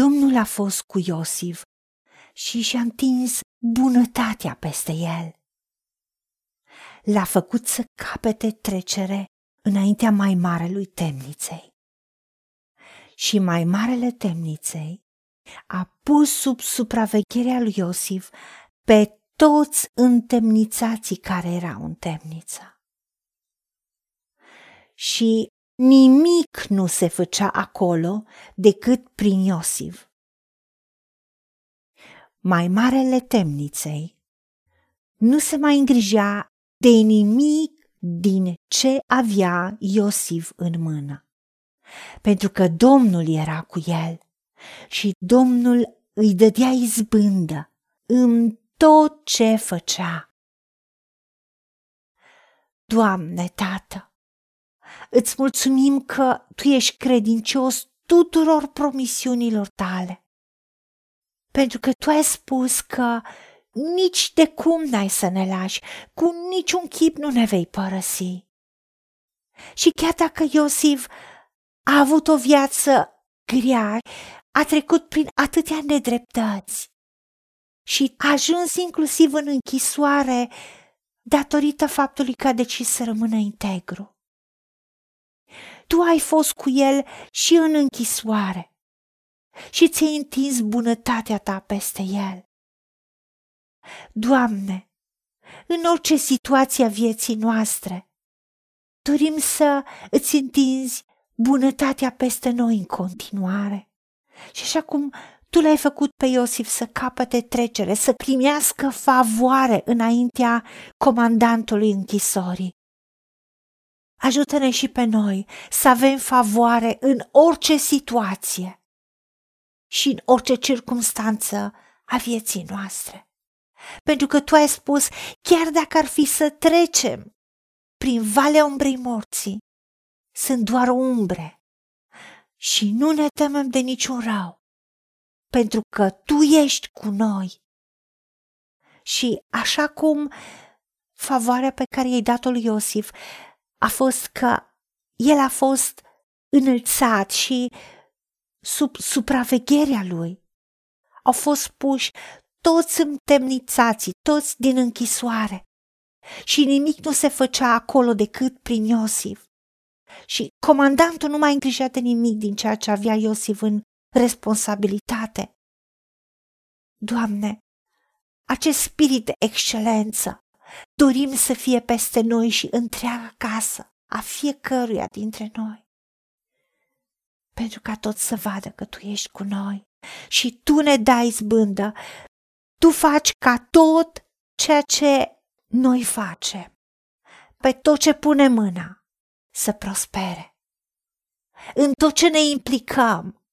Domnul a fost cu Iosif și și-a întins bunătatea peste el. L-a făcut să capete trecere înaintea mai marelui temniței. Și mai marele temniței a pus sub supravegherea lui Iosif pe toți întemnițații care erau în temniță. Și nimic nu se făcea acolo decât prin Iosif. Mai marele temniței nu se mai îngrijea de nimic din ce avea Iosif în mână, pentru că Domnul era cu el și Domnul îi dădea izbândă în tot ce făcea. Doamne, Tată, îți mulțumim că Tu ești credincios tuturor promisiunilor tale, pentru că Tu ai spus că nici de cum n-ai să ne lași, cu niciun chip nu ne vei părăsi. Și chiar dacă Iosif a avut o viață grea, a trecut prin atâtea nedreptăți și a ajuns inclusiv în închisoare datorită faptului că a decis să rămână integru. Tu ai fost cu el și în închisoare și ți-ai întins bunătatea ta peste el. Doamne, în orice situație a vieții noastre, dorim să îți întinzi bunătatea peste noi în continuare. Și așa cum tu l-ai făcut pe Iosif să capăte trecere, să primească favoare înaintea comandantului închisorii. Ajută-ne și pe noi să avem favoare în orice situație și în orice circunstanță a vieții noastre. Pentru că tu ai spus, chiar dacă ar fi să trecem prin valea umbrei morții, sunt doar umbre și nu ne temem de niciun rău, pentru că tu ești cu noi. Și așa cum favoarea pe care i-ai dat-o lui Iosif a fost că el a fost înălțat și sub supravegherea lui au fost puși toți întemnițații, toți din închisoare. Și nimic nu se făcea acolo decât prin Iosif. Și comandantul nu mai îngrijea de nimic din ceea ce avea Iosif în responsabilitate. Doamne, acest spirit de excelență dorim să fie peste noi și întreaga casă a fiecăruia dintre noi. Pentru ca tot să vadă că Tu ești cu noi și Tu ne dai zbândă, Tu faci ca tot ceea ce noi facem, pe tot ce pune mâna, să prospere. În tot ce ne implicăm,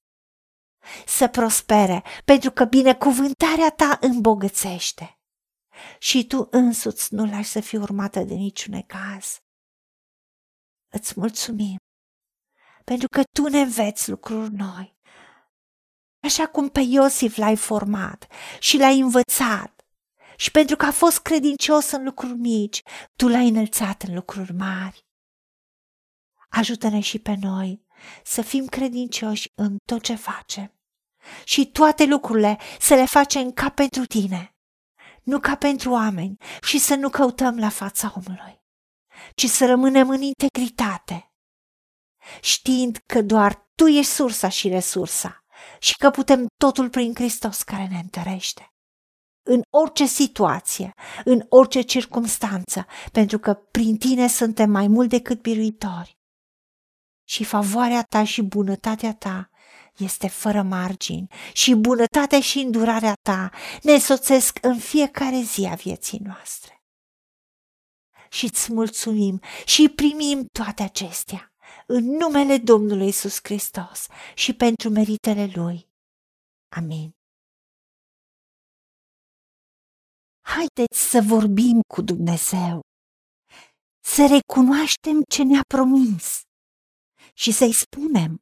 să prospere, pentru că binecuvântarea ta îmbogățește. Și tu însuți nu lași să fii urmată de niciun caz. Îți mulțumim, pentru că tu ne înveți lucruri noi. Așa cum pe Iosif l-ai format și l-ai învățat, și pentru că a fost credincios în lucruri mici, tu l-ai înălțat în lucruri mari. Ajută-ne și pe noi să fim credincioși în tot ce facem și toate lucrurile să le facem ca pentru tine, nu ca pentru oameni și să nu căutăm la fața omului, ci să rămânem în integritate, știind că doar Tu ești sursa și resursa și că putem totul prin Hristos care ne întărește. În orice situație, în orice circunstanță, pentru că prin tine suntem mai mult decât biruitori și favoarea ta și bunătatea ta este fără margini și bunătatea și îndurarea ta ne soțesc în fiecare zi a vieții noastre. Și îți mulțumim și primim toate acestea în numele Domnului Isus Hristos și pentru meritele Lui. Amin. Haideți să vorbim cu Dumnezeu, să recunoaștem ce ne-a promis și să-i spunem,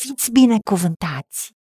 Fiți binecuvântați!